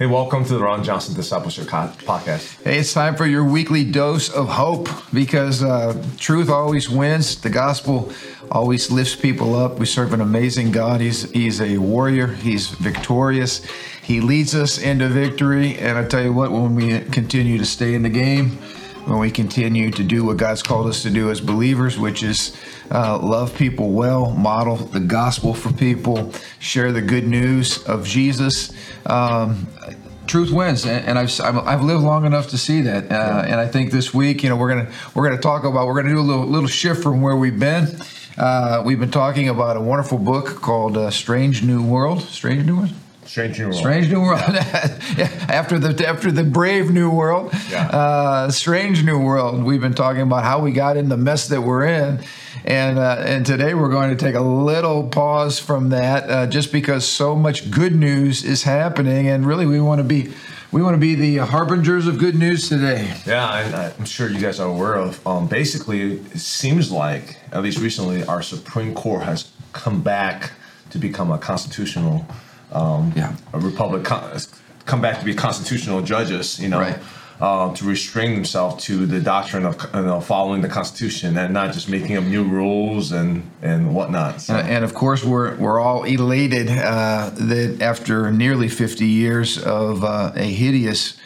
Hey, welcome to the Ron Johnson Discipleship Podcast. Hey, it's time for your weekly dose of hope because uh, truth always wins. The gospel always lifts people up. We serve an amazing God. He's He's a warrior. He's victorious. He leads us into victory. And I tell you what, when we continue to stay in the game, when we continue to do what God's called us to do as believers, which is uh, love people well, model the gospel for people, share the good news of Jesus. Um, truth wins, and I've I've lived long enough to see that. Uh, and I think this week, you know, we're gonna we're gonna talk about we're gonna do a little little shift from where we've been. Uh, we've been talking about a wonderful book called uh, Strange New World. Strange New World. Strange New World. Strange New World. Yeah. after the after the brave New World, yeah. uh, Strange New World. We've been talking about how we got in the mess that we're in, and uh, and today we're going to take a little pause from that, uh, just because so much good news is happening, and really we want to be. We want to be the harbingers of good news today. Yeah, I'm sure you guys are aware of. Um, basically, it seems like, at least recently, our Supreme Court has come back to become a constitutional um, yeah. a republic come back to be constitutional judges, you know, right. uh, to restrain themselves to the doctrine of you know, following the Constitution and not just making up new rules and and whatnot. So. And, and, of course, we're we're all elated uh, that after nearly 50 years of uh, a hideous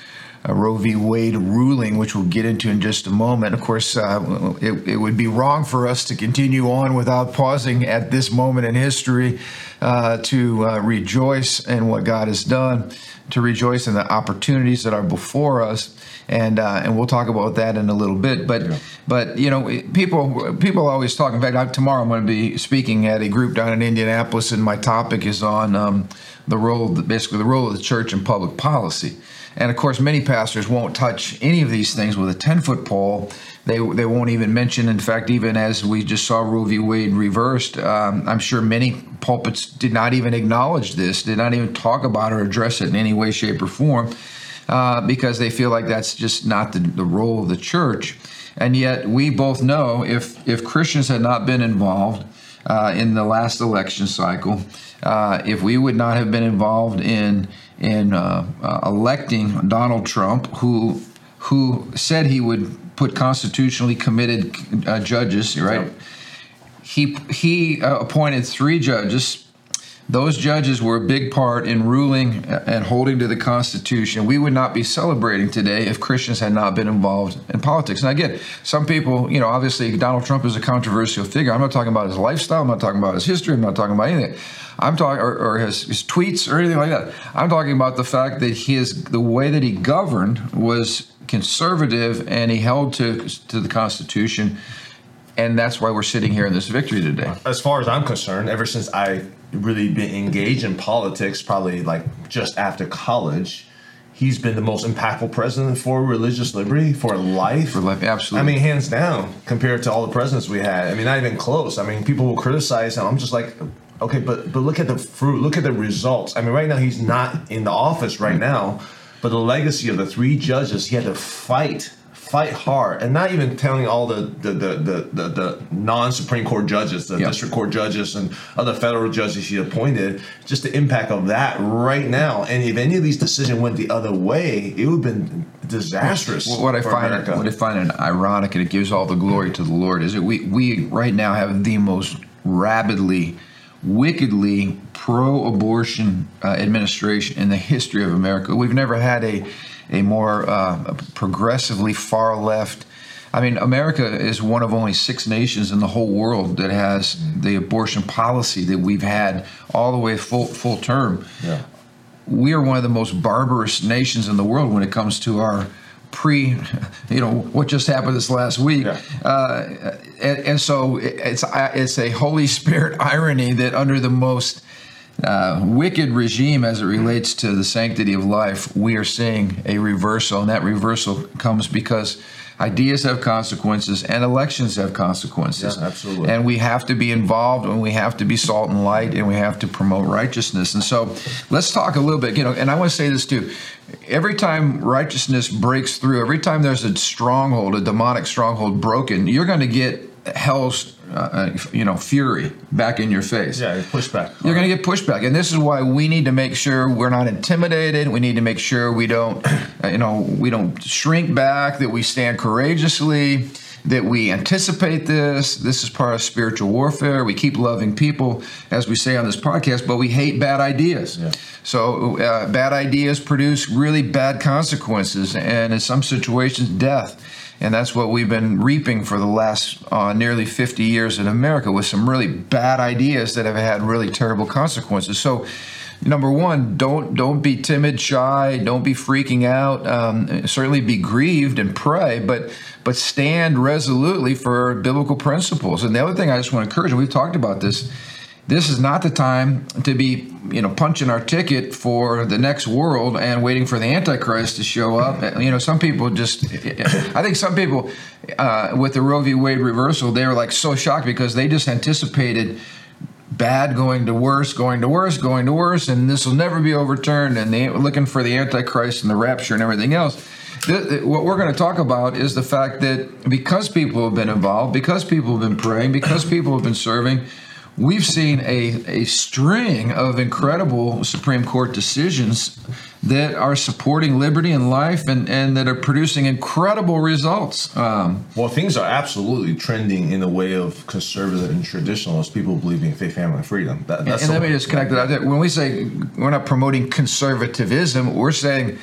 uh, Roe v. Wade ruling, which we'll get into in just a moment. Of course, uh, it, it, would be wrong for us to continue on without pausing at this moment in history uh, to uh, rejoice in what God has done, to rejoice in the opportunities that are before us. And, uh, and we'll talk about that in a little bit, but yeah. but you know people people always talk. In fact, I, tomorrow I'm going to be speaking at a group down in Indianapolis, and my topic is on um, the role, basically the role of the church in public policy. And of course, many pastors won't touch any of these things with a 10 foot pole. They, they won't even mention, in fact, even as we just saw Roe v. Wade reversed, um, I'm sure many pulpits did not even acknowledge this, did not even talk about or address it in any way, shape, or form, uh, because they feel like that's just not the, the role of the church. And yet, we both know if, if Christians had not been involved, uh, in the last election cycle. Uh, if we would not have been involved in in uh, uh, electing Donald Trump, who who said he would put constitutionally committed uh, judges, right? Yep. He he uh, appointed three judges. Those judges were a big part in ruling and holding to the Constitution. We would not be celebrating today if Christians had not been involved in politics. And again, some people, you know, obviously Donald Trump is a controversial figure. I'm not talking about his lifestyle. I'm not talking about his history. I'm not talking about anything. I'm talking, or, or his, his, tweets or anything like that. I'm talking about the fact that his the way that he governed was conservative and he held to to the Constitution, and that's why we're sitting here in this victory today. As far as I'm concerned, ever since I really been engaged in politics, probably like just after college he's been the most impactful president for religious liberty for life. For life, absolutely. I mean, hands down, compared to all the presidents we had. I mean, not even close. I mean, people will criticize him. I'm just like, Okay, but but look at the fruit. Look at the results. I mean, right now he's not in the office right now, but the legacy of the three judges, he had to fight, fight hard, and not even telling all the the the the, the, the non Supreme Court judges, the yep. district court judges, and other federal judges he appointed. Just the impact of that right now, and if any of these decisions went the other way, it would have been disastrous. What I find America. what I find ironic, and it gives all the glory to the Lord, is that we we right now have the most rabidly wickedly pro abortion uh, administration in the history of America. We've never had a, a more uh, progressively far left. I mean, America is one of only six nations in the whole world that has the abortion policy that we've had all the way full full term. Yeah. We are one of the most barbarous nations in the world when it comes to our pre, you know, what just happened this last week. Yeah. Uh, and, and, so it's it's a Holy Spirit irony that under the most uh, wicked regime as it relates to the sanctity of life, we are seeing a reversal, and that reversal comes because ideas have consequences and elections have consequences. Yeah, absolutely. And we have to be involved and we have to be salt and light and we have to promote righteousness. And so let's talk a little bit, you know, and I want to say this too. Every time righteousness breaks through, every time there's a stronghold, a demonic stronghold broken, you're going to get hell's uh, you know, fury back in your face. Yeah, pushback. You're going to get pushback, and this is why we need to make sure we're not intimidated. We need to make sure we don't, uh, you know, we don't shrink back. That we stand courageously. That we anticipate this. This is part of spiritual warfare. We keep loving people, as we say on this podcast, but we hate bad ideas. Yeah. So uh, bad ideas produce really bad consequences, and in some situations, death. And that's what we've been reaping for the last uh, nearly 50 years in America with some really bad ideas that have had really terrible consequences. So, number one, don't don't be timid, shy, don't be freaking out. Um, certainly be grieved and pray, but but stand resolutely for biblical principles. And the other thing I just want to encourage, and we've talked about this this is not the time to be you know punching our ticket for the next world and waiting for the antichrist to show up. You know some people just i think some people uh, with the roe v. Wade reversal they were like so shocked because they just anticipated bad going to worse going to worse going to worse and this will never be overturned and they were looking for the antichrist and the rapture and everything else. What we're going to talk about is the fact that because people have been involved because people have been praying because people have been serving we've seen a, a string of incredible Supreme Court decisions that are supporting liberty and life and, and that are producing incredible results. Um, well, things are absolutely trending in the way of conservative and traditionalist people believing in faith, family, and freedom. That, and, and let me just connect that. When we say we're not promoting conservatism, we're saying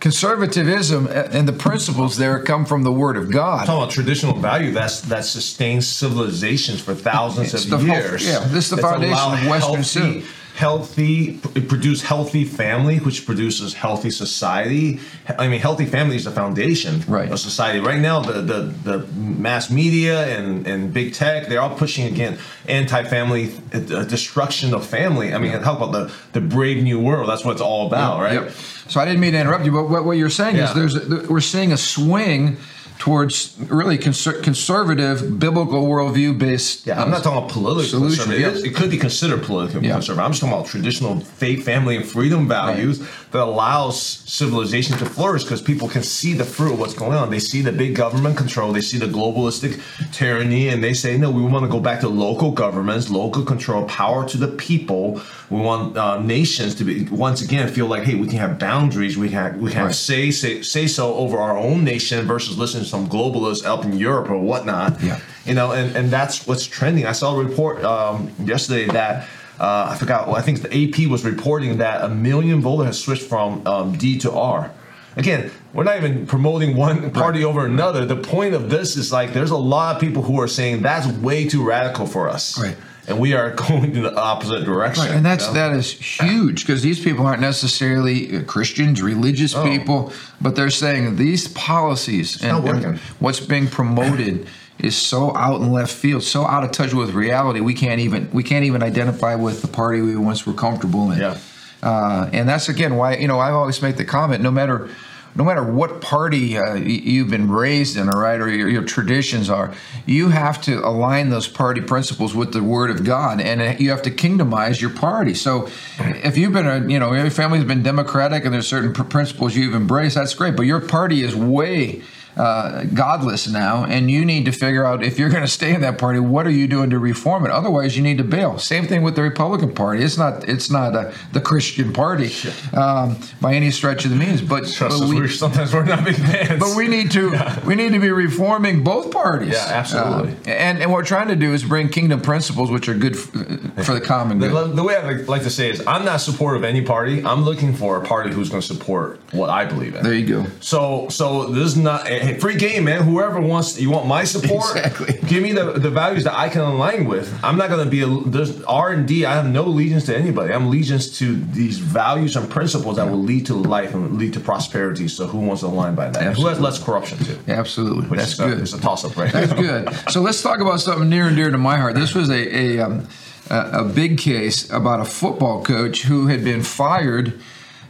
conservatism and the principles there come from the Word of God. talking about traditional value that's that sustains civilizations for thousands it's of years. Whole, yeah, this is the foundation of Western civilization healthy produce healthy family which produces healthy society. I mean healthy family is the foundation right. of society. Right now the, the, the mass media and, and big tech they're all pushing again anti-family uh, destruction of family. I mean yeah. how about the, the brave new world? That's what it's all about yeah. right? So i didn't mean to interrupt you but what, what you're saying is there's a, we're seeing a swing towards really conser- conservative biblical worldview based. Yeah, I'm not talking about political solution. It, is, it, could be considered political yeah. conservative. I'm just talking about traditional faith, family, and freedom values right. That allows civilization to flourish because people can see the fruit of what's going on. They see the big government control. They see the globalistic tyranny, and they say, no, we want to go back to local governments, local control, power to the people. We want uh, nations to be once again feel like, hey, we can have boundaries. We can we can right. say say say so over our own nation versus listening to some globalists up in Europe or whatnot. Yeah. You know, and, and that's what's trending. I saw a report um, yesterday that uh, I forgot. Well, I think the AP was reporting that a million voters has switched from um, D to R. Again, we're not even promoting one party right. over another. The point of this is like there's a lot of people who are saying that's way too radical for us. Right and we are going in the opposite direction. Right, and that's you know? that is huge because these people aren't necessarily uh, Christians, religious oh. people, but they're saying these policies and, and, what's being promoted is so out in left field, so out of touch with reality. We can't even we can't even identify with the party we once were comfortable in. Yeah. Uh, and that's again why you know I always make the comment: no matter no matter what party uh, you've been raised in, all right, or your, your, traditions are, you have to align those party principles with the Word of God, and uh, you have to kingdomize your party. So, if you've been a, you know, your family's been democratic, and there's certain principles you've embraced, that's great. But your party is way uh, godless now, and you need to figure out if you're going to stay in that party, what are you doing to reform it? Otherwise, you need to bail. Same thing with the Republican Party. It's not it's not a, the Christian Party um, by any stretch of the means, but, but we, sometimes we're not big fans. But we need to yeah. we need to be reforming both parties. Yeah, absolutely. Uh, and and what we're trying to do is bring kingdom principles, which are good for, for the common good. The, the way I like to say is, I'm not supportive of any party. I'm looking for a party who's going to support what I believe in. There you go. So so this is not free game, man. Whoever wants, you want my support. Exactly. Give me the, the values that I can align with. I'm not going to be a, there's R and D. I have no allegiance to anybody. I'm allegiance to these values and principles that will lead to life and lead to prosperity. So who wants to align by that? Who has less corruption too? Absolutely. Which That's good. A, it's a toss up, right? That's good. So let's talk about something near and dear to my heart. This was a a, um, a, a big case about a football coach who had been fired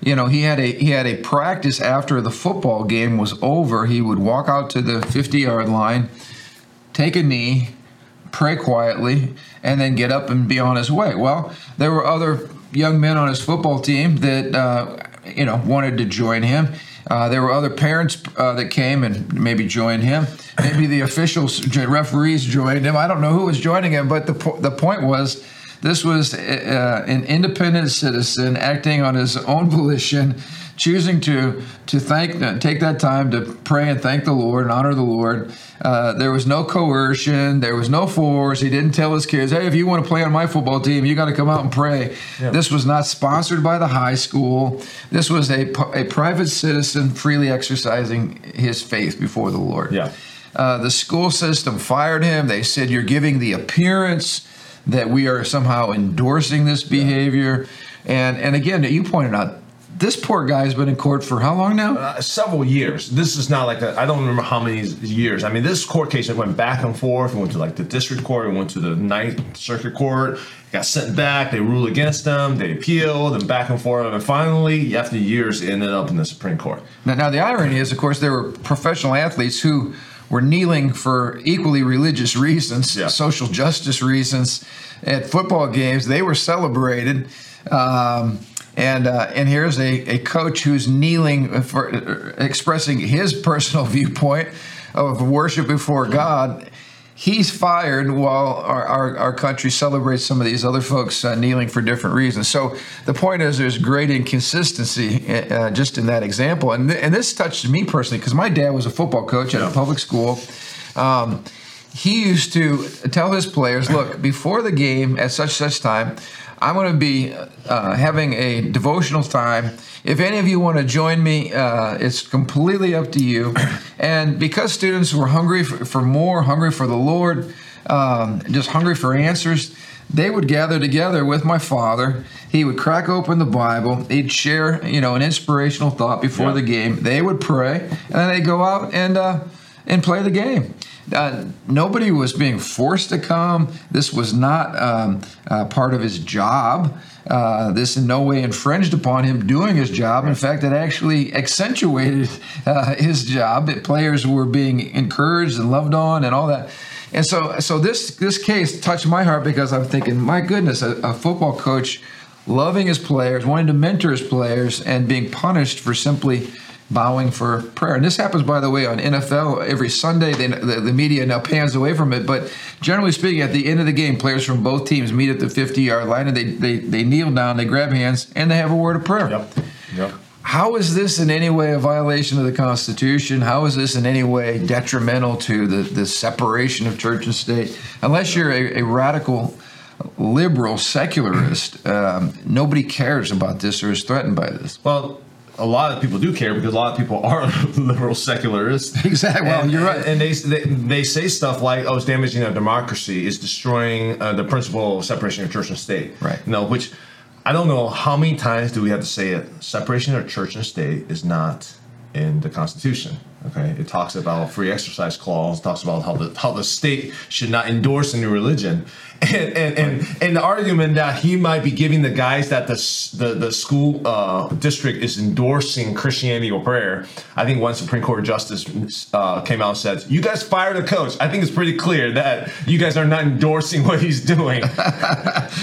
you know he had a he had a practice after the football game was over he would walk out to the 50 yard line take a knee pray quietly and then get up and be on his way well there were other young men on his football team that uh, you know wanted to join him Uh, there were other parents uh, that came and maybe joined him. Maybe the officials, referees joined him. I don't know who was joining him, but the, po- the point was this was uh, an independent citizen acting on his own volition, choosing to to thank, uh, take that time to pray and thank the Lord and honor the Lord. Uh, there was no coercion. There was no force. He didn't tell his kids, "Hey, if you want to play on my football team, you got to come out and pray." Yeah. This was not sponsored by the high school. This was a a private citizen freely exercising his faith before the Lord. Yeah. Uh, the school system fired him. They said, "You're giving the appearance." That we are somehow endorsing this behavior. And and again, you pointed out this poor guy has been in court for how long now? Uh, several years. This is not like I don't remember how many years. I mean, this court case went back and forth. It went to like the district court. It went to the Ninth Circuit Court. It got sent back. They ruled against them. They appealed and back and forth. And finally, after years, it ended up in the Supreme Court. Now, now the irony is, of course, there were professional athletes who were kneeling for equally religious reasons, yeah. social justice reasons. At football games, they were celebrated. Um, and uh, and here's a, a coach who's kneeling for uh, expressing his personal viewpoint of worship before God he's fired while our, our, our, country celebrates some of these other folks uh, kneeling for different reasons. So the point is, there's great inconsistency uh, uh, just in that example. And, th- and this touched me personally because my dad was a football coach at a public school. Um, he used to tell his players, look, before the game at such such time, I'm going to be uh, having a devotional time. If any of you want to join me, uh, it's completely up to you. And because students were hungry for, for more, hungry for the Lord, um, just hungry for answers, they would gather together with my father. He would crack open the Bible. He'd share, you know, an inspirational thought before yeah. the game. They would pray, and then they'd go out and uh, and play the game. Uh, nobody was being forced to come. This was not um, uh, part of his job. Uh, this in no way infringed upon him doing his job. In fact, it actually accentuated uh, his job. That players were being encouraged and loved on, and all that. And so, so this this case touched my heart because I'm thinking, my goodness, a, a football coach loving his players, wanting to mentor his players, and being punished for simply bowing for prayer. And this happens, by the way, on NFL every Sunday. They, the, the, media now pans away from it, but generally speaking, at the end of the game, players from both teams meet at the 50 yard line and they, they, they kneel down, they grab hands, and they have a word of prayer. Yep. Yep. How is this in any way a violation of the Constitution? How is this in any way detrimental to the, the separation of church and state? Unless you're a, a radical liberal secularist, um, nobody cares about this or is threatened by this. Well, a lot of people do care because a lot of people are liberal secularists. Exactly. Well, and, you're right. And they, they, they say stuff like, "Oh, it's damaging our democracy. It's destroying uh, the principle of separation of church and state." Right. You know, which I don't know how many times do we have to say it. Separation of church and state is not in the Constitution. Okay, it talks about free exercise clause. Talks about how the how the state should not endorse a new religion, and and, and, and the argument that he might be giving the guys that the the, the school uh, district is endorsing Christianity or prayer. I think one Supreme Court justice uh, came out and said, "You guys fired the coach." I think it's pretty clear that you guys are not endorsing what he's doing.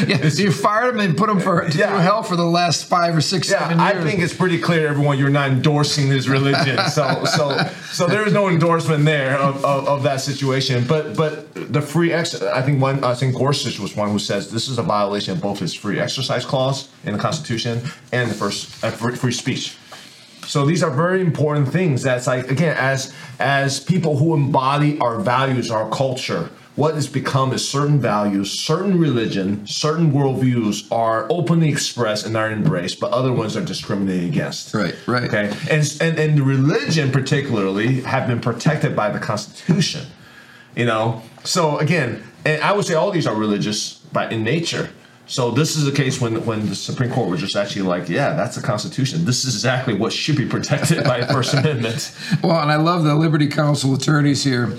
yeah, so you fired him and put him for yeah. hell for the last five or six, yeah, seven years. I think it's pretty clear, everyone, you're not endorsing his religion. so so so there is no endorsement there of, of, of, that situation. But but the free ex, I think one I think. Gorsuch was one who says this is a violation of both his free exercise clause in the Constitution and the first uh, free speech. So these are very important things. That's like again, as as people who embody our values, our culture, what has become is certain values, certain religion, certain worldviews are openly expressed and are embraced, but other ones are discriminated against. Right, right. Okay, and and and religion particularly have been protected by the Constitution. You know, so again, and I would say all these are religious, but in nature. So this is a case when when the Supreme Court was just actually like, yeah, that's the Constitution. This is exactly what should be protected by the First Amendment. Well, and I love the Liberty Counsel attorneys here.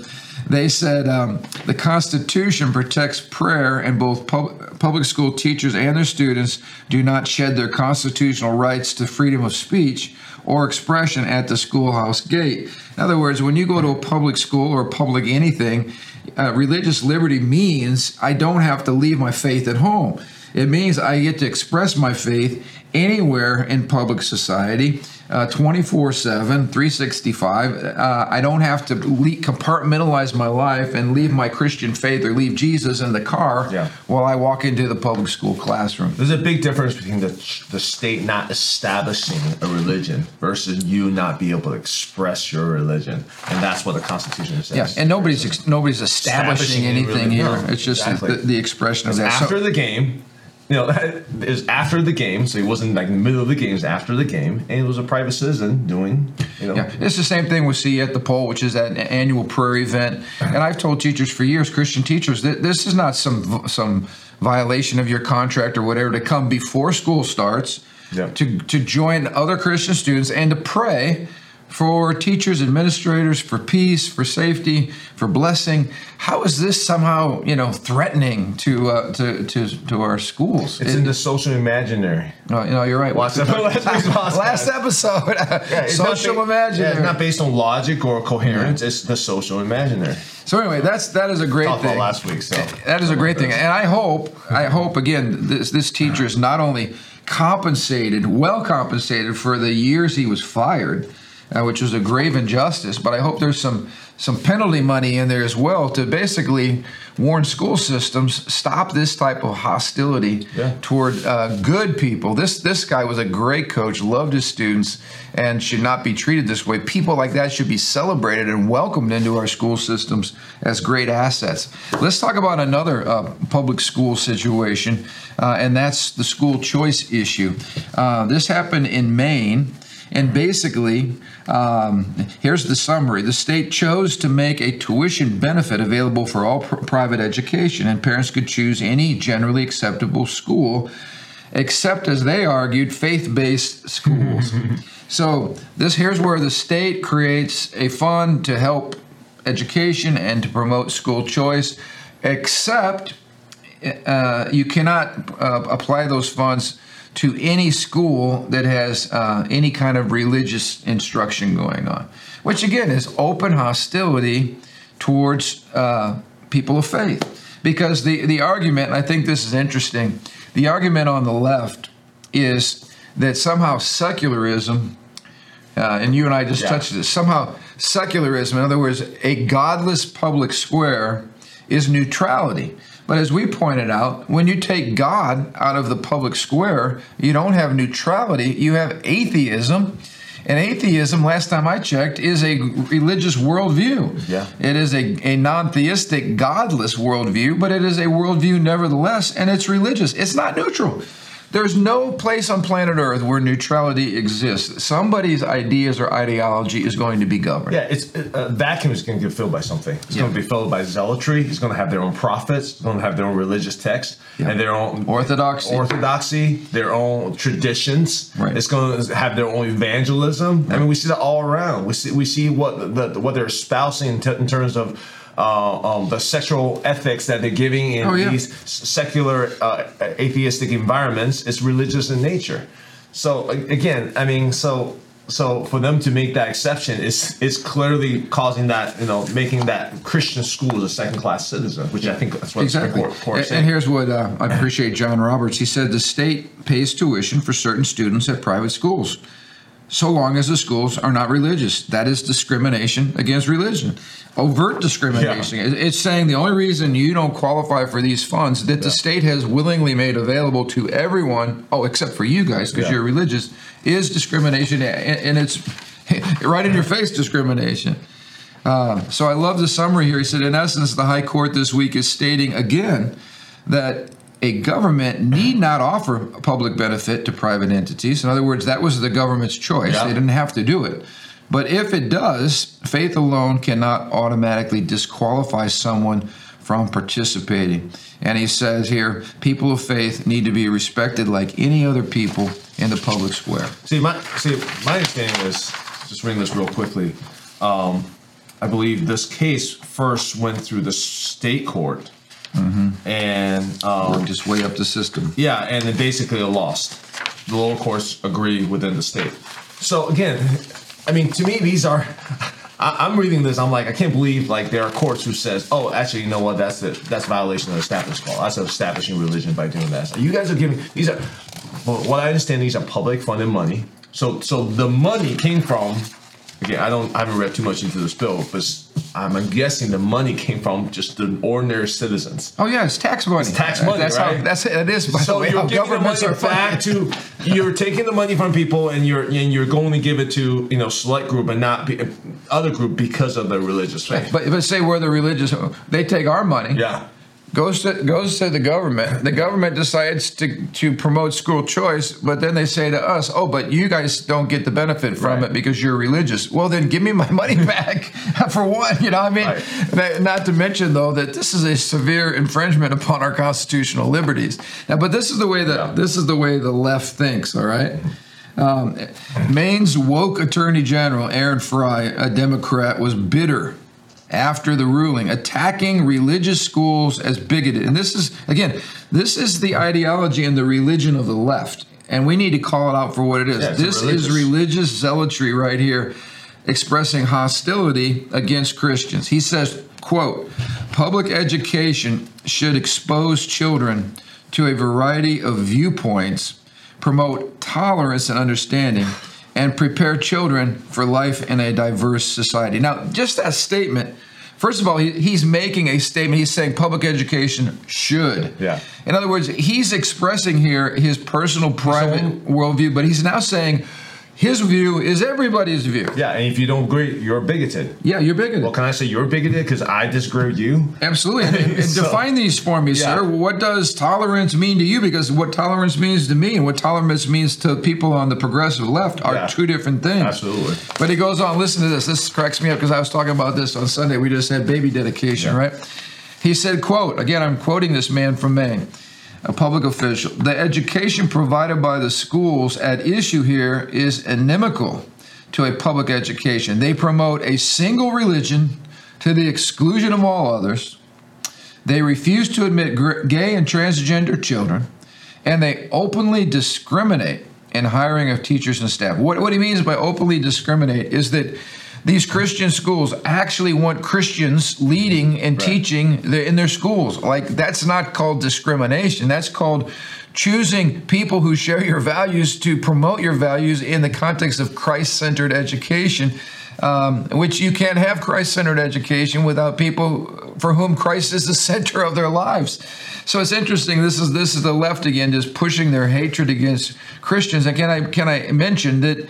They said um, the Constitution protects prayer, and both pub- public school teachers and their students do not shed their constitutional rights to freedom of speech or expression at the schoolhouse gate. In other words, when you go to a public school or public anything, uh, religious liberty means I don't have to leave my faith at home. It means I get to express my faith anywhere in public society. 24 7, 365. Uh, I don't have to le- compartmentalize my life and leave my Christian faith or leave Jesus in the car Yeah. while I walk into the public school classroom. There's a big difference between the the state not establishing a religion versus you not be able to express your religion, and that's what the Constitution says. Yeah, and nobody's ex- nobody's establishing, Establishing anything here. No, it's just exactly. the, the expression of that. So- after the game. You know, it was after the game, so he wasn't like in the middle of the games. After the game, and it was a private citizen doing, you know, Yeah, it's the same thing we see at the Pole, which is that annual prayer event. And I've told teachers for years, Christian teachers, that this is not some some violation of your contract or whatever to come before school starts Yeah. to to join other Christian students and to pray for teachers, administrators, for peace, for safety, for blessing. How is this somehow, you know, threatening to uh, to, to to our schools? it's It- in the social imaginary. no, you know, you're right. Watch last. Last episode, Yeah, social ba- imaginary. Yeah, it's not based on logic or coherence. It's the social imaginary. So anyway, that's that is a great Talked thing. about last week, so that is a great thing, and I hope I hope again this this teacher is not only compensated, well compensated for the years he was fired, uh, which was a grave injustice, but I hope there's some some penalty money in there as well to basically warn school systems stop this type of hostility Yeah. toward uh, good people. This this guy was a great coach, loved his students, and should not be treated this way. People like that should be celebrated and welcomed into our school systems as great assets. Let's talk about another uh, public school situation, uh, and that's the school choice issue. Uh, this happened in Maine. And basically, um, here's the summary. The state chose to make a tuition benefit available for all pr- private education, and parents could choose any generally acceptable school, except, as they argued, faith based schools. so, this here's where the state creates a fund to help education and to promote school choice, except uh, you cannot uh, apply those funds to any school that has uh, any kind of religious instruction going on, which again is open hostility towards uh, people of faith. Because the, the argument, and I think this is interesting, the argument on the left is that somehow secularism, uh, and you and I just Yeah. touched this, somehow secularism, in other words, a godless public square, is neutrality. But as we pointed out, when you take God out of the public square, you don't have neutrality, you have atheism. And atheism, last time I checked, is a religious worldview. Yeah. It is a, a non theistic, godless worldview, but it is a worldview nevertheless, and it's religious. It's not neutral. There's no place on planet Earth where neutrality exists. Somebody's ideas or ideology is going to be governed. Yeah, it's a vacuum is going to get filled by something. It's Yeah. going to be filled by zealotry. It's going to have their own prophets. It's going to have their own religious texts Yeah. and their own Orthodoxy. orthodoxy, their own traditions. Right. It's going to have their own evangelism. I mean, we see that all around. We see we see what the, what they're espousing in, t- in terms of. Uh, um, the sexual ethics that they're giving in Oh, yeah. these secular uh, atheistic environments is religious in nature. So again, I mean, so so for them to make that exception is is clearly causing that you know making that Christian school a second class citizen, which I think that's what Exactly. the court, And, and here's what uh, I appreciate John Roberts. He said the state pays tuition for certain students at private schools, so long as the schools are not religious. That is discrimination against religion. Overt discrimination. It- It's saying the only reason you don't qualify for these funds that the state has willingly made available to everyone, oh, except for you guys because Yeah. you're religious, is discrimination, and and it's right in your face discrimination. Uh, so I love the summary here. He said, in essence, the High Court this week is stating again that a government need not offer public benefit to private entities. In other words, that was the government's choice. Yeah. They didn't have to do it. But if it does, faith alone cannot automatically disqualify someone from participating. And he says here, people of faith need to be respected like any other people in the public square. See, my see, my understanding is just reading this real quickly. Um, I believe this case first went through the state court, and um, its way up the system. yeah, and then basically it lost. The lower courts agree within the state. So again, I mean, to me, these are. I, I'm reading this. I'm like, I can't believe like there are courts who says, "Oh, actually, you know what? That's the that's violation of the establishment clause. That's establishing religion by doing that." So you guys are giving these are. Well, what I understand, these are public funded money So so the money came from again. I don't. I haven't read too much into this bill, but I'm guessing the money came from just the ordinary citizens. Oh yeah, it's tax money. It's tax money, that's right? How, that's it is. By so the way, you're giving the governments money are back to you're taking the money from people and you're and you're going to give it to you know select group and not be, other group because of their religious faith. But but say we're the religious, they take our money. yeah. Goes to goes to the government. The government decides to to promote school choice, but then they say to us, "Oh, but you guys don't get the benefit from Right. it because you're religious." Well, then give me my money back for one. You know, what I mean, Right. not to mention though that this is a severe infringement upon our constitutional liberties. Now, but this is the way that Yeah. this is the way the left thinks. All right. Um, Maine's woke Attorney General Aaron Frey, a Democrat, was bitter after the ruling, attacking religious schools as bigoted. And this is, again, this is the ideology and the religion of the left. And we need to call it out for what it is. Yeah, this is religious. religious zealotry right here, expressing hostility against Christians. He says, quote, public education should expose children to a variety of viewpoints, promote tolerance and understanding, and prepare children for life in a diverse society. Now, just that statement, first of all, he, he's making a statement. He's saying public education should. Yeah. In other words, he's expressing here his personal private own- worldview, but he's now saying his view is everybody's view. Yeah, and if you don't agree, you're bigoted. Yeah, you're bigoted. Well, can I say you're bigoted because I disagree with you? Absolutely. And, and So- define these for me, Yeah. sir. What does tolerance mean to you? Because what tolerance means to me and what tolerance means to people on the progressive left are Yeah. two different things. Absolutely. But he goes on, listen to this. This cracks me up because I was talking about this on Sunday. We just had baby dedication, Yeah. right? He said, quote, again, I'm quoting this man from Maine, a public official. The education provided by the schools at issue here is inimical to a public education. They promote a single religion to the exclusion of all others. They refuse to admit gay and transgender children, and they openly discriminate in hiring of teachers and staff. What, what he means by openly discriminate is that these Christian schools actually want Christians leading and teaching the, in their schools. Like, that's not called discrimination, that's called choosing people who share your values to promote your values in the context of Christ centered education um, which you can't have Christ-centered education without people for whom Christ is the center of their lives. So it's interesting. This is this is the left again, just pushing their hatred against Christians. And can I can I mention that?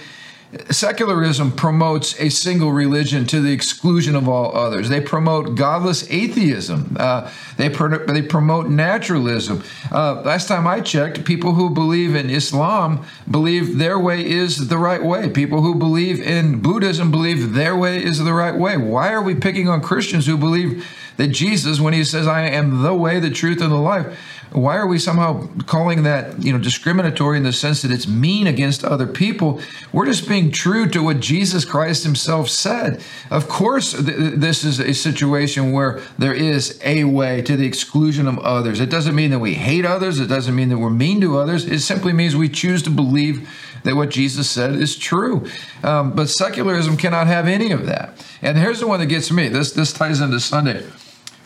Secularism promotes a single religion to the exclusion of all others. They promote godless atheism. Uh, they, they promote naturalism. Uh, last time I checked, people who believe in Islam believe their way is the right way. People who believe in Buddhism believe their way is the right way. Why are we picking on Christians who believe that Jesus, when he says, I am the way, the truth, and the life, why are we somehow calling that you know discriminatory in the sense that it's mean against other people? We're just being true to what jesus christ himself said. Of course th- th- this is a situation where there is a way to the exclusion of others. It doesn't mean that we hate others. It doesn't mean that we're mean to others. It simply means we choose to believe that what jesus said is true. Um, but secularism cannot have any of that. And here's the one that gets me. This this ties into sunday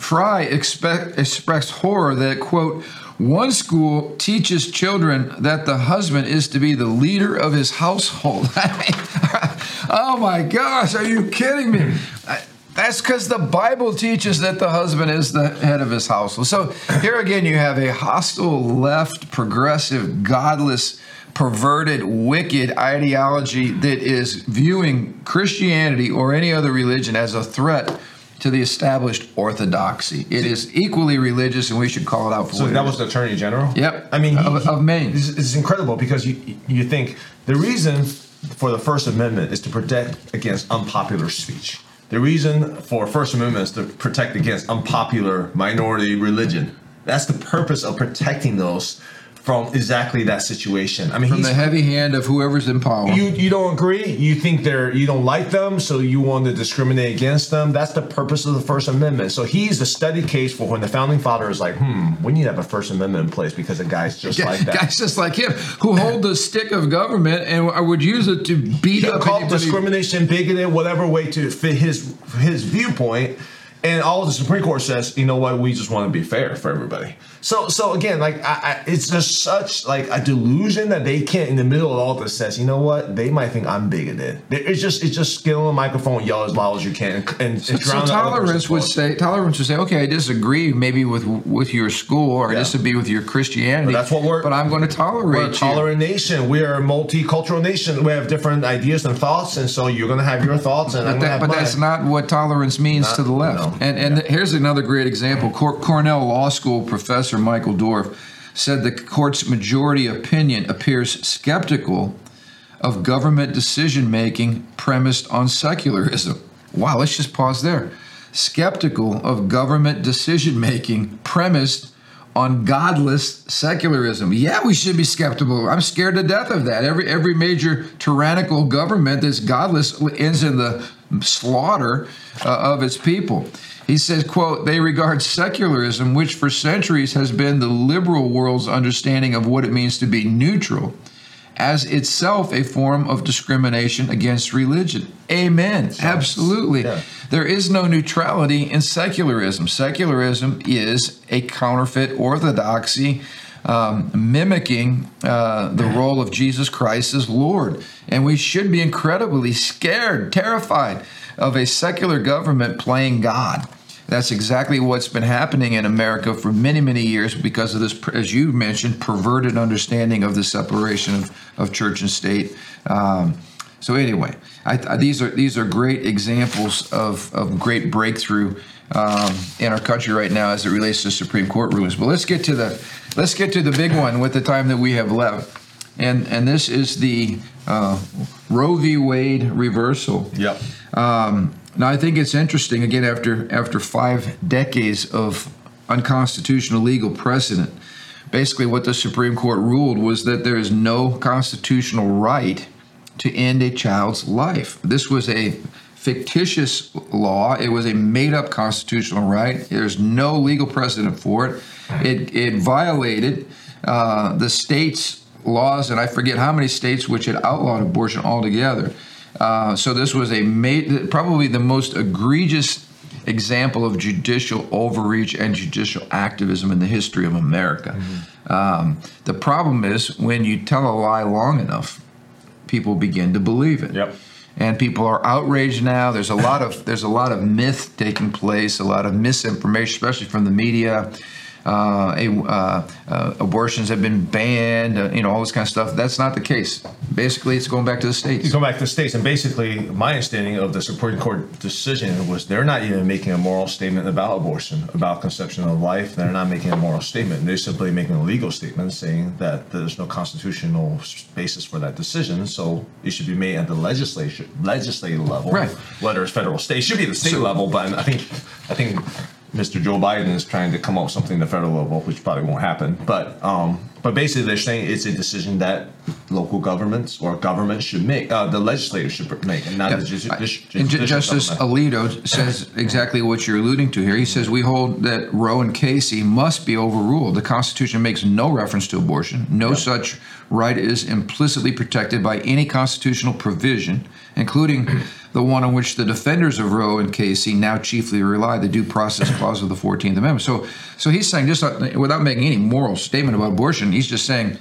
Frey expect, expressed horror that, quote, one school teaches children that the husband is to be the leader of his household. Oh my gosh, are you kidding me? That's because the Bible teaches that the husband is the head of his household. So here again, you have a hostile, left, progressive, godless, perverted, wicked ideology that is viewing Christianity or any other religion as a threat to the established orthodoxy. It is equally religious, and we should call it out for So that was the attorney general. Yep. I mean, Of- he- of Maine. This is incredible because you you think the reason for the First Amendment is to protect against unpopular speech. The reason for First Amendment is to protect against unpopular minority religion. That's the purpose of protecting those from exactly that situation. I mean, from the heavy hand of whoever's in power. you you don't agree. You think they're you don't like them, so you want to discriminate against them. That's the purpose of the First Amendment. So he's the study case for when the founding father is like, hmm, we need to have a First Amendment in place because a guy's just like that. Guys just like him who hold the stick of government and I would use it to beat He'll up call anybody. discrimination, bigoted, whatever way to fit his his viewpoint. and all the Supreme Court says, you know what, we just want to be fair for everybody. So, so again, like I, I, it's just such like a delusion that they can't, in the middle of all this, says, you know what, they might think I'm bigoted. It's just, it's just get on the microphone, yell as loud as you can, and, and So, so tolerance would say tolerance would say, okay, I disagree maybe with with your school or I Yeah. disagree with your Christianity. But that's what we're- But I'm going to tolerate We're a you. tolerant nation. We are a multicultural nation. We have different ideas and thoughts, and so you're gonna have your thoughts, and I'm But, that, but that's not what tolerance means Not- to the left. no. And and here's another great example. Cor- Cornell Law School professor Michael Dorf said the court's majority opinion appears skeptical of government decision making premised on secularism. Wow, let's just pause there. Skeptical of government decision making premised on godless secularism. Yeah, we should be skeptical. I'm scared to death of that. Every every major tyrannical government that's godless ends in the slaughter uh, of its people. He says, quote, they regard secularism, which for centuries has been the liberal world's understanding of what it means to be neutral, as itself a form of discrimination against religion. Amen. Absolutely. yeah. There is no neutrality in secularism. Secularism is a counterfeit orthodoxy um, mimicking uh, the role of Jesus Christ as Lord. And we should be incredibly scared, terrified of a secular government playing God. That's exactly what's been happening in America for many, many years because of this, as you mentioned, perverted understanding of the separation of, of church and state. Um, so anyway, I, I, these are these are great examples of, of great breakthrough um, in our country right now as it relates to Supreme Court rulings. But let's get to the let's get to the big one with the time that we have left, and and this is the uh, Roe v. Wade reversal. Yep. Um, now I think it's interesting again after after five decades of unconstitutional legal precedent. Basically, what the Supreme Court ruled was that there is no constitutional right to end a child's life. This was a fictitious law. It was a made-up constitutional right. There's no legal precedent for it. It it violated uh, the state's laws, and I forget how many states which had outlawed abortion altogether. Uh, so this was a ma- probably the most egregious example of judicial overreach and judicial activism in the history of America. Um, the problem is when you tell a lie long enough, people begin to believe it. Yep. And people are outraged now. There's a lot of there's a lot of myth taking place, a lot of misinformation, especially from the media. Uh, a, uh, uh, abortions have been banned, uh, you know, all this kind of stuff. That's not the case. Basically, it's going back to the states. You go back to the states, and basically, my understanding of the Supreme Court decision was they're not even making a moral statement about abortion, about conception of life. They're not making a moral statement. They're simply making a legal statement saying that there's no constitutional basis for that decision. So it should be made at the legislature, legislative level, Right. whether it's federal, state. It should be the state So- level, but I think, I think. Mr. Joe Biden is trying to come up with something at the federal level, which probably won't happen. But um, but basically, they're saying it's a decision that local governments or government should make, uh, the legislature should make, and not the ju- ju- ju- Justice government. Alito says exactly what you're alluding to here. He says we hold that Roe and Casey must be overruled. The Constitution makes no reference to abortion. No such right is implicitly protected by any constitutional provision, including the one on which the defenders of Roe and Casey now chiefly rely, the Due Process Clause of the Fourteenth Amendment. So, so he's saying just without making any moral statement about abortion, he's just saying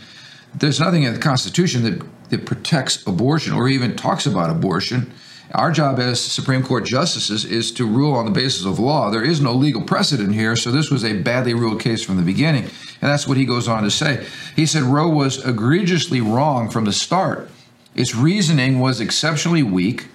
there's nothing in the Constitution that, that protects abortion or even talks about abortion. Our job as Supreme Court justices is to rule on the basis of law. There is no legal precedent here, so this was a badly ruled case from the beginning. And that's what he goes on to say. He said Roe was egregiously wrong from the start. Its reasoning was exceptionally weak,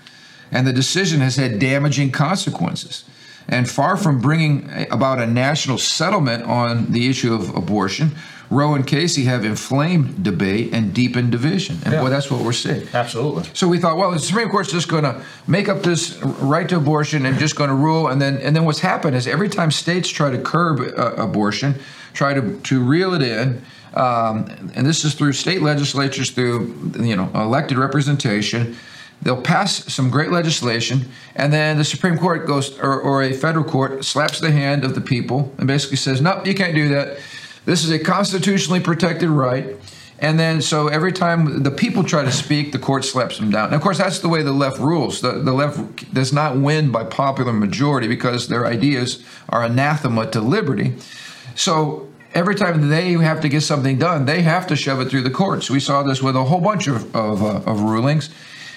and the decision has had damaging consequences. And far from bringing about a national settlement on the issue of abortion, Roe and Casey have inflamed debate and deepened division. And Yeah. boy, that's what we're seeing. Absolutely. So we thought, well, the Supreme Court's just going to make up this right to abortion and just going to rule. And then, and then what's happened is every time states try to curb uh, abortion, try to to reel it in, um, and this is through state legislatures, through you know elected representation. They'll pass some great legislation, and then the Supreme Court goes, or, or a federal court slaps the hand of the people and basically says, "Nope, you can't do that. This is a constitutionally protected right." And then, so every time the people try to speak, the court slaps them down. And of course, that's the way the left rules. The, the left does not win by popular majority because their ideas are anathema to liberty. So every time they have to get something done, they have to shove it through the courts. We saw this with a whole bunch of, of, uh, of rulings.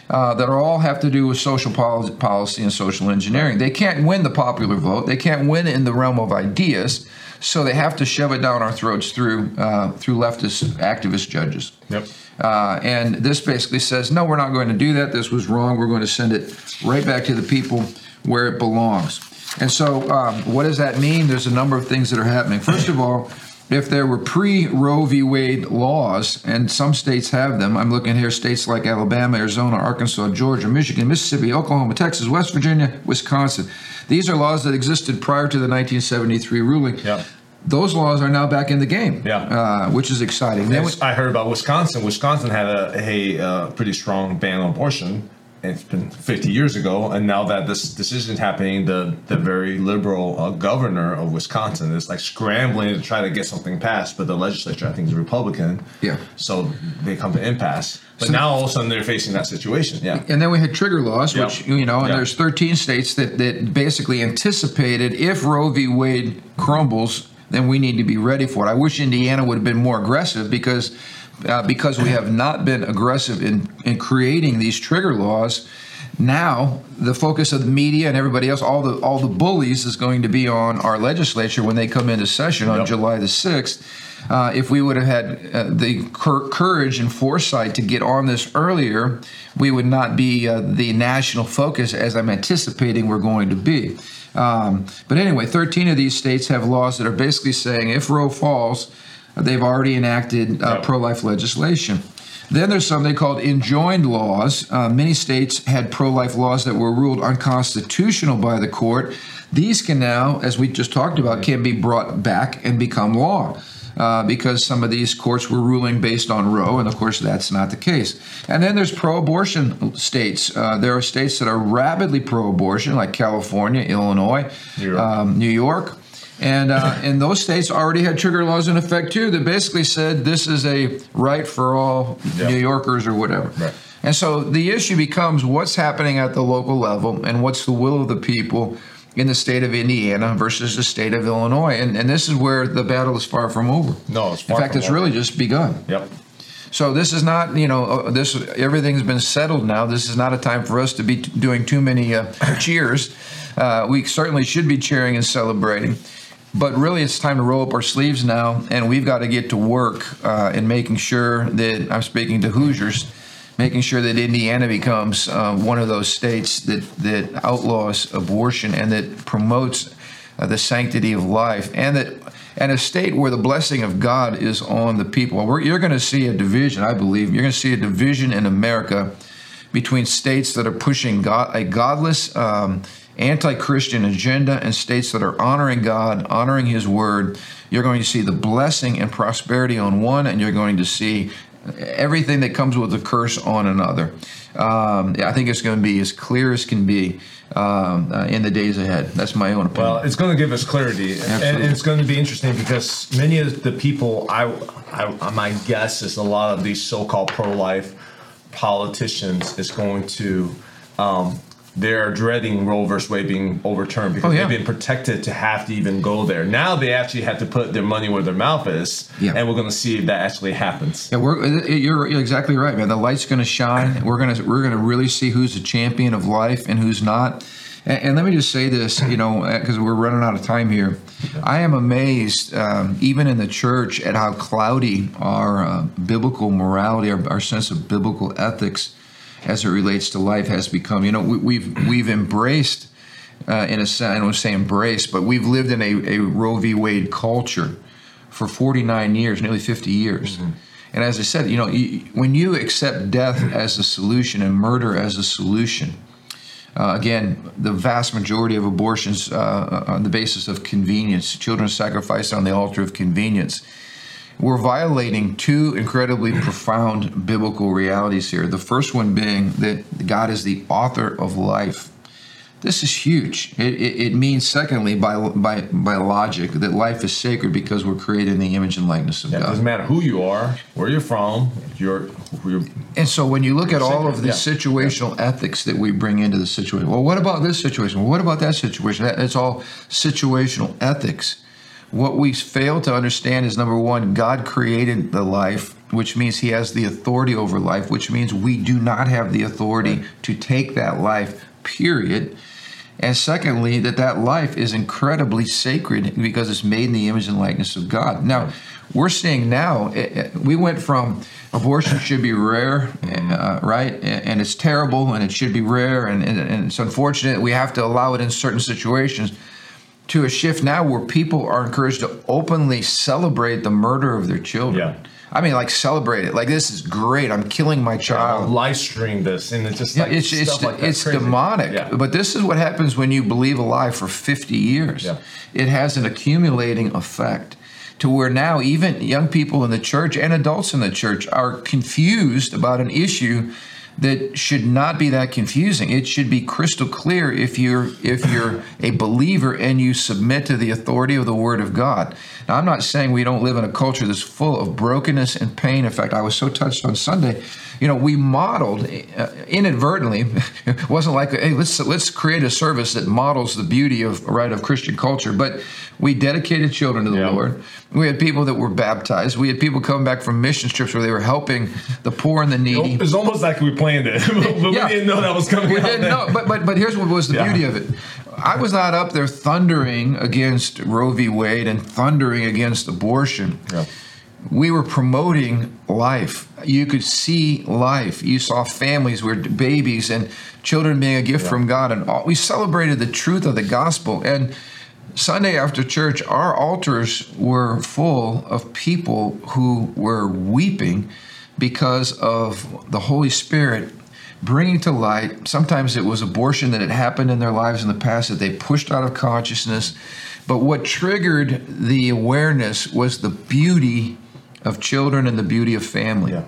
Uh, that all have to do with social policy, policy and social engineering. They can't win the popular vote. They can't win in the realm of ideas. So they have to shove it down our throats through uh, through leftist activist judges. Yep. Uh, and this basically says, no, we're not going to do that. This was wrong. We're going to send it right back to the people where it belongs. And so, um, what does that mean? There's a number of things that are happening. First of all, if there were pre Roe v. Wade laws, and some states have them, I'm looking here states like Alabama, Arizona, Arkansas, Georgia, Michigan, Mississippi, Oklahoma, Texas, West Virginia, Wisconsin. These are laws that existed prior to the 1973 ruling. Yeah. Those laws are now back in the game, Yeah. uh, which is exciting. Then we- I heard about Wisconsin. Wisconsin had a, a, uh pretty strong ban on abortion. It's been 50 years ago, and now that this decision is happening, the the very liberal uh, governor of Wisconsin is like scrambling to try to get something passed, but the legislature, I think, is Republican. Yeah. So they come to impasse. But So- now all of a sudden they're facing that situation. Yeah. And then we had trigger laws, Yeah. which you know, and Yeah. there's 13 states that that basically anticipated if Roe v. Wade crumbles, then we need to be ready for it. I wish Indiana would have been more aggressive because uh, because we have not been aggressive in in creating these trigger laws. Now the focus of the media and everybody else, all the all the bullies, is going to be on our legislature when they come into session on Yep. July the sixth. Uh, if we would have had uh, the cur- courage and foresight to get on this earlier, we would not be uh, the national focus as I'm anticipating we're going to be. Um, but anyway, 13 of these states have laws that are basically saying if Roe falls, they've already enacted uh, pro life legislation. Then there's something called enjoined laws. Uh, many states had pro life laws that were ruled unconstitutional by the court. These can now, as we just talked about, can be brought back and become law. Uh, because some of these courts were ruling based on Roe, and of course that's not the case. And then there's pro-abortion states. Uh, there are states that are rapidly pro-abortion, like California, Illinois, New York. um, New York, and uh, and those states already had trigger laws in effect too that basically said this is a right for all Yeah. New Yorkers or whatever. Right. And so the issue becomes what's happening at the local level and what's the will of the people in the state of Indiana versus the state of Illinois. And, and this is where the battle is far from over. No, it's far In fact, it's over. really just begun. Yep. So this is not, you know, uh, this everything's been settled now. This is not a time for us to be t- doing too many uh, cheers. Uh, we certainly should be cheering and celebrating, but really it's time to roll up our sleeves now, and we've got to get to work uh, in making sure that I'm speaking to Hoosiers, making sure that Indiana becomes uh, one of those states that that outlaws abortion and that promotes uh, the sanctity of life, and that and a state where the blessing of God is on the people. We're, you're going to see a division, I believe. You're going to see a division in America between states that are pushing God, a godless, um, anti-Christian agenda, and states that are honoring God, honoring His Word. You're going to see the blessing and prosperity on one, and you're going to see everything that comes with a curse on another. Um, I think it's going to be as clear as can be um, uh, in the days ahead. That's my own opinion. Well, it's going to give us clarity, Absolutely. and it's going to be interesting because many of the people, I, I, my guess is a lot of these so-called pro-life politicians is going to, um, they're dreading Roe versus Wade being overturned because Oh, yeah. they've been protected to have to even go there. Now they actually have to put their money where their mouth is, Yeah. and we're going to see if that actually happens. Yeah, we're, you're, you're exactly right, man. The light's going to shine. We're going to we're going to really see who's a champion of life and who's not. And, and let me just say this, you know, because we're running out of time here. I am amazed, um, even in the church, at how cloudy our uh, biblical morality, our, our sense of biblical ethics, as it relates to life, has become. You know, we, we've we've embraced. Uh, in a sense, I don't say embrace, but we've lived in a, a Roe v. Wade culture for 49 years, nearly 50 years. And as I said, you know, you, when you accept death as a solution and murder as a solution, uh, again, the vast majority of abortions uh, on the basis of convenience, children sacrificed on the altar of convenience. We're violating two incredibly profound biblical realities here. The first one being that God is the author of life. This is huge. It, it, it, means, secondly, by, by, by logic, that life is sacred because we're created in the image and likeness of yeah, God. It doesn't matter who you are, where you're from, you're. you're and so when you look at all of the yeah. situational ethics that we bring into the situation, well, what about this situation? Well, what about that situation? That, that's all situational ethics. What we fail to understand is number one, God created the life, which means He has the authority over life, which means we do not have the authority to take that life, period. And secondly, that that life is incredibly sacred because it's made in the image and likeness of God. Now, we're seeing now, it, we went from abortion should be rare, eh, uh, right? And it's terrible and it should be rare and, and, and it's unfortunate. We have to allow it in certain situations to a shift now where people are encouraged to openly celebrate the murder of their children. Yeah. I mean, like celebrate it. Like this is great. I'm killing my child. live stream this, and it's just Yeah, like it's it's stuff like it's Crazy. demonic. Yeah. But this is what happens when you believe a lie for 50 years. Yeah. It has an accumulating effect to where now even young people in the church and adults in the church are confused about an issue that should not be that confusing. It should be crystal clear if you're if you're a believer and you submit to the authority of the Word of God. Now, I'm not saying we don't live in a culture that's full of brokenness and pain. In fact, I was so touched on Sunday. You know, we modeled uh, inadvertently. It wasn't like, hey, let's let's create a service that models the beauty of right of Christian culture, but we dedicated children to the Yeah. Lord. We had people that were baptized. We had people coming back from mission trips where they were helping the poor and the needy. It's almost like we planned it, but Yeah. we didn't know that was coming We didn't know, but but but here's what was the Yeah. beauty of it. I was not up there thundering against Roe v. Wade and thundering against abortion. Yeah. We were promoting life. You could see life. You saw families where babies and children being a gift from God, and all, we celebrated the truth of the gospel. And Sunday after church, our altars were full of people who were weeping because of the Holy Spirit bringing to light. Sometimes it was abortion that had happened in their lives in the past that they pushed out of consciousness. But what triggered the awareness was the beauty of children and the beauty of family. Yeah.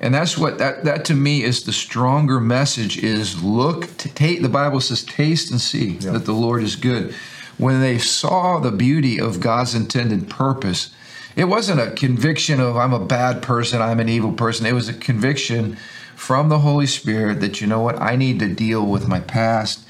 And that's what that that to me is the stronger message is look to take the Bible says taste and see Yeah. that the Lord is good. When they saw the beauty of God's intended purpose, it wasn't a conviction of I'm a bad person, I'm an evil person. It was a conviction from the Holy Spirit that you know what, I need to deal with my past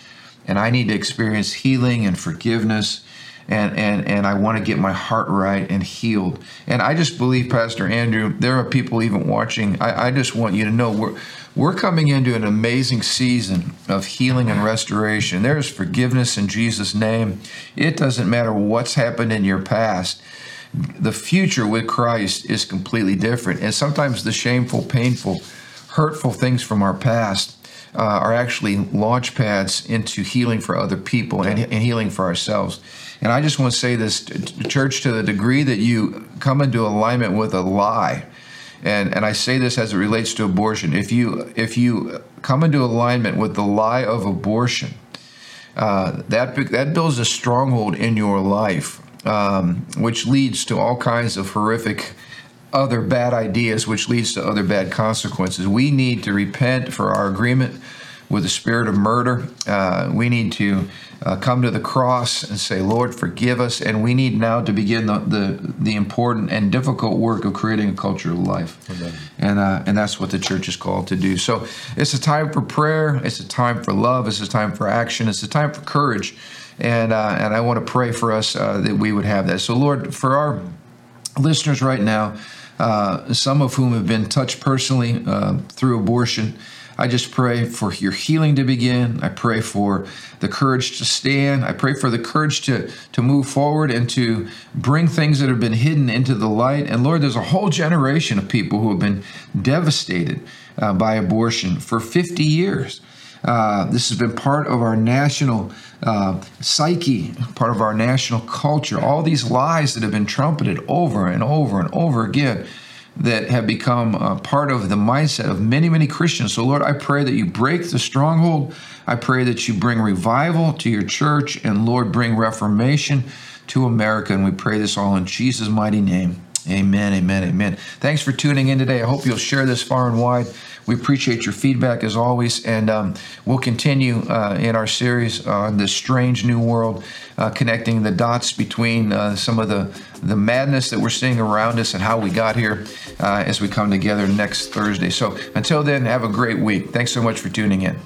and I need to experience healing and forgiveness and and and I want to get my heart right and healed. And I just believe, Pastor Andrew, there are people even watching. I, I just want you to know we're we're coming into an amazing season of healing and restoration. There is forgiveness in Jesus' name. It doesn't matter what's happened in your past. The future with Christ is completely different. And sometimes the shameful, painful, hurtful things from our past uh, are actually launch pads into healing for other people and, and healing for ourselves. And I just want to say this, church, to the degree that you come into alignment with a lie, and and I say this as it relates to abortion. If you if you come into alignment with the lie of abortion, uh, that that builds a stronghold in your life, um, which leads to all kinds of horrific other bad ideas, which leads to other bad consequences. We need to repent for our agreement with the spirit of murder. Uh, we need to uh, come to the cross and say, Lord, forgive us. And we need now to begin the, the, the important and difficult work of creating a culture of life. And, uh, and that's what the church is called to do. So it's a time for prayer, it's a time for love, it's a time for action, it's a time for courage. And, uh, and I want to pray for us uh, that we would have that. So, Lord, for our listeners right now, uh, some of whom have been touched personally uh, through abortion. I just pray for your healing to begin. I pray for the courage to stand. I pray for the courage to, to move forward and to bring things that have been hidden into the light. And Lord, there's a whole generation of people who have been devastated uh, by abortion for 50 years. Uh, this has been part of our national uh, psyche, part of our national culture. All these lies that have been trumpeted over and over and over again that have become uh, part of the mindset of many, many Christians. So, Lord, I pray that you break the stronghold. I pray that you bring revival to your church, and Lord, bring reformation to America. And we pray this all in Jesus' mighty name. Amen, amen, amen. Thanks for tuning in today. I hope you'll share this far and wide. We appreciate your feedback as always, and um, we'll continue uh, in our series on this strange new world, uh, connecting the dots between uh, some of the, the madness that we're seeing around us and how we got here uh, as we come together next Thursday. So until then, have a great week. Thanks so much for tuning in.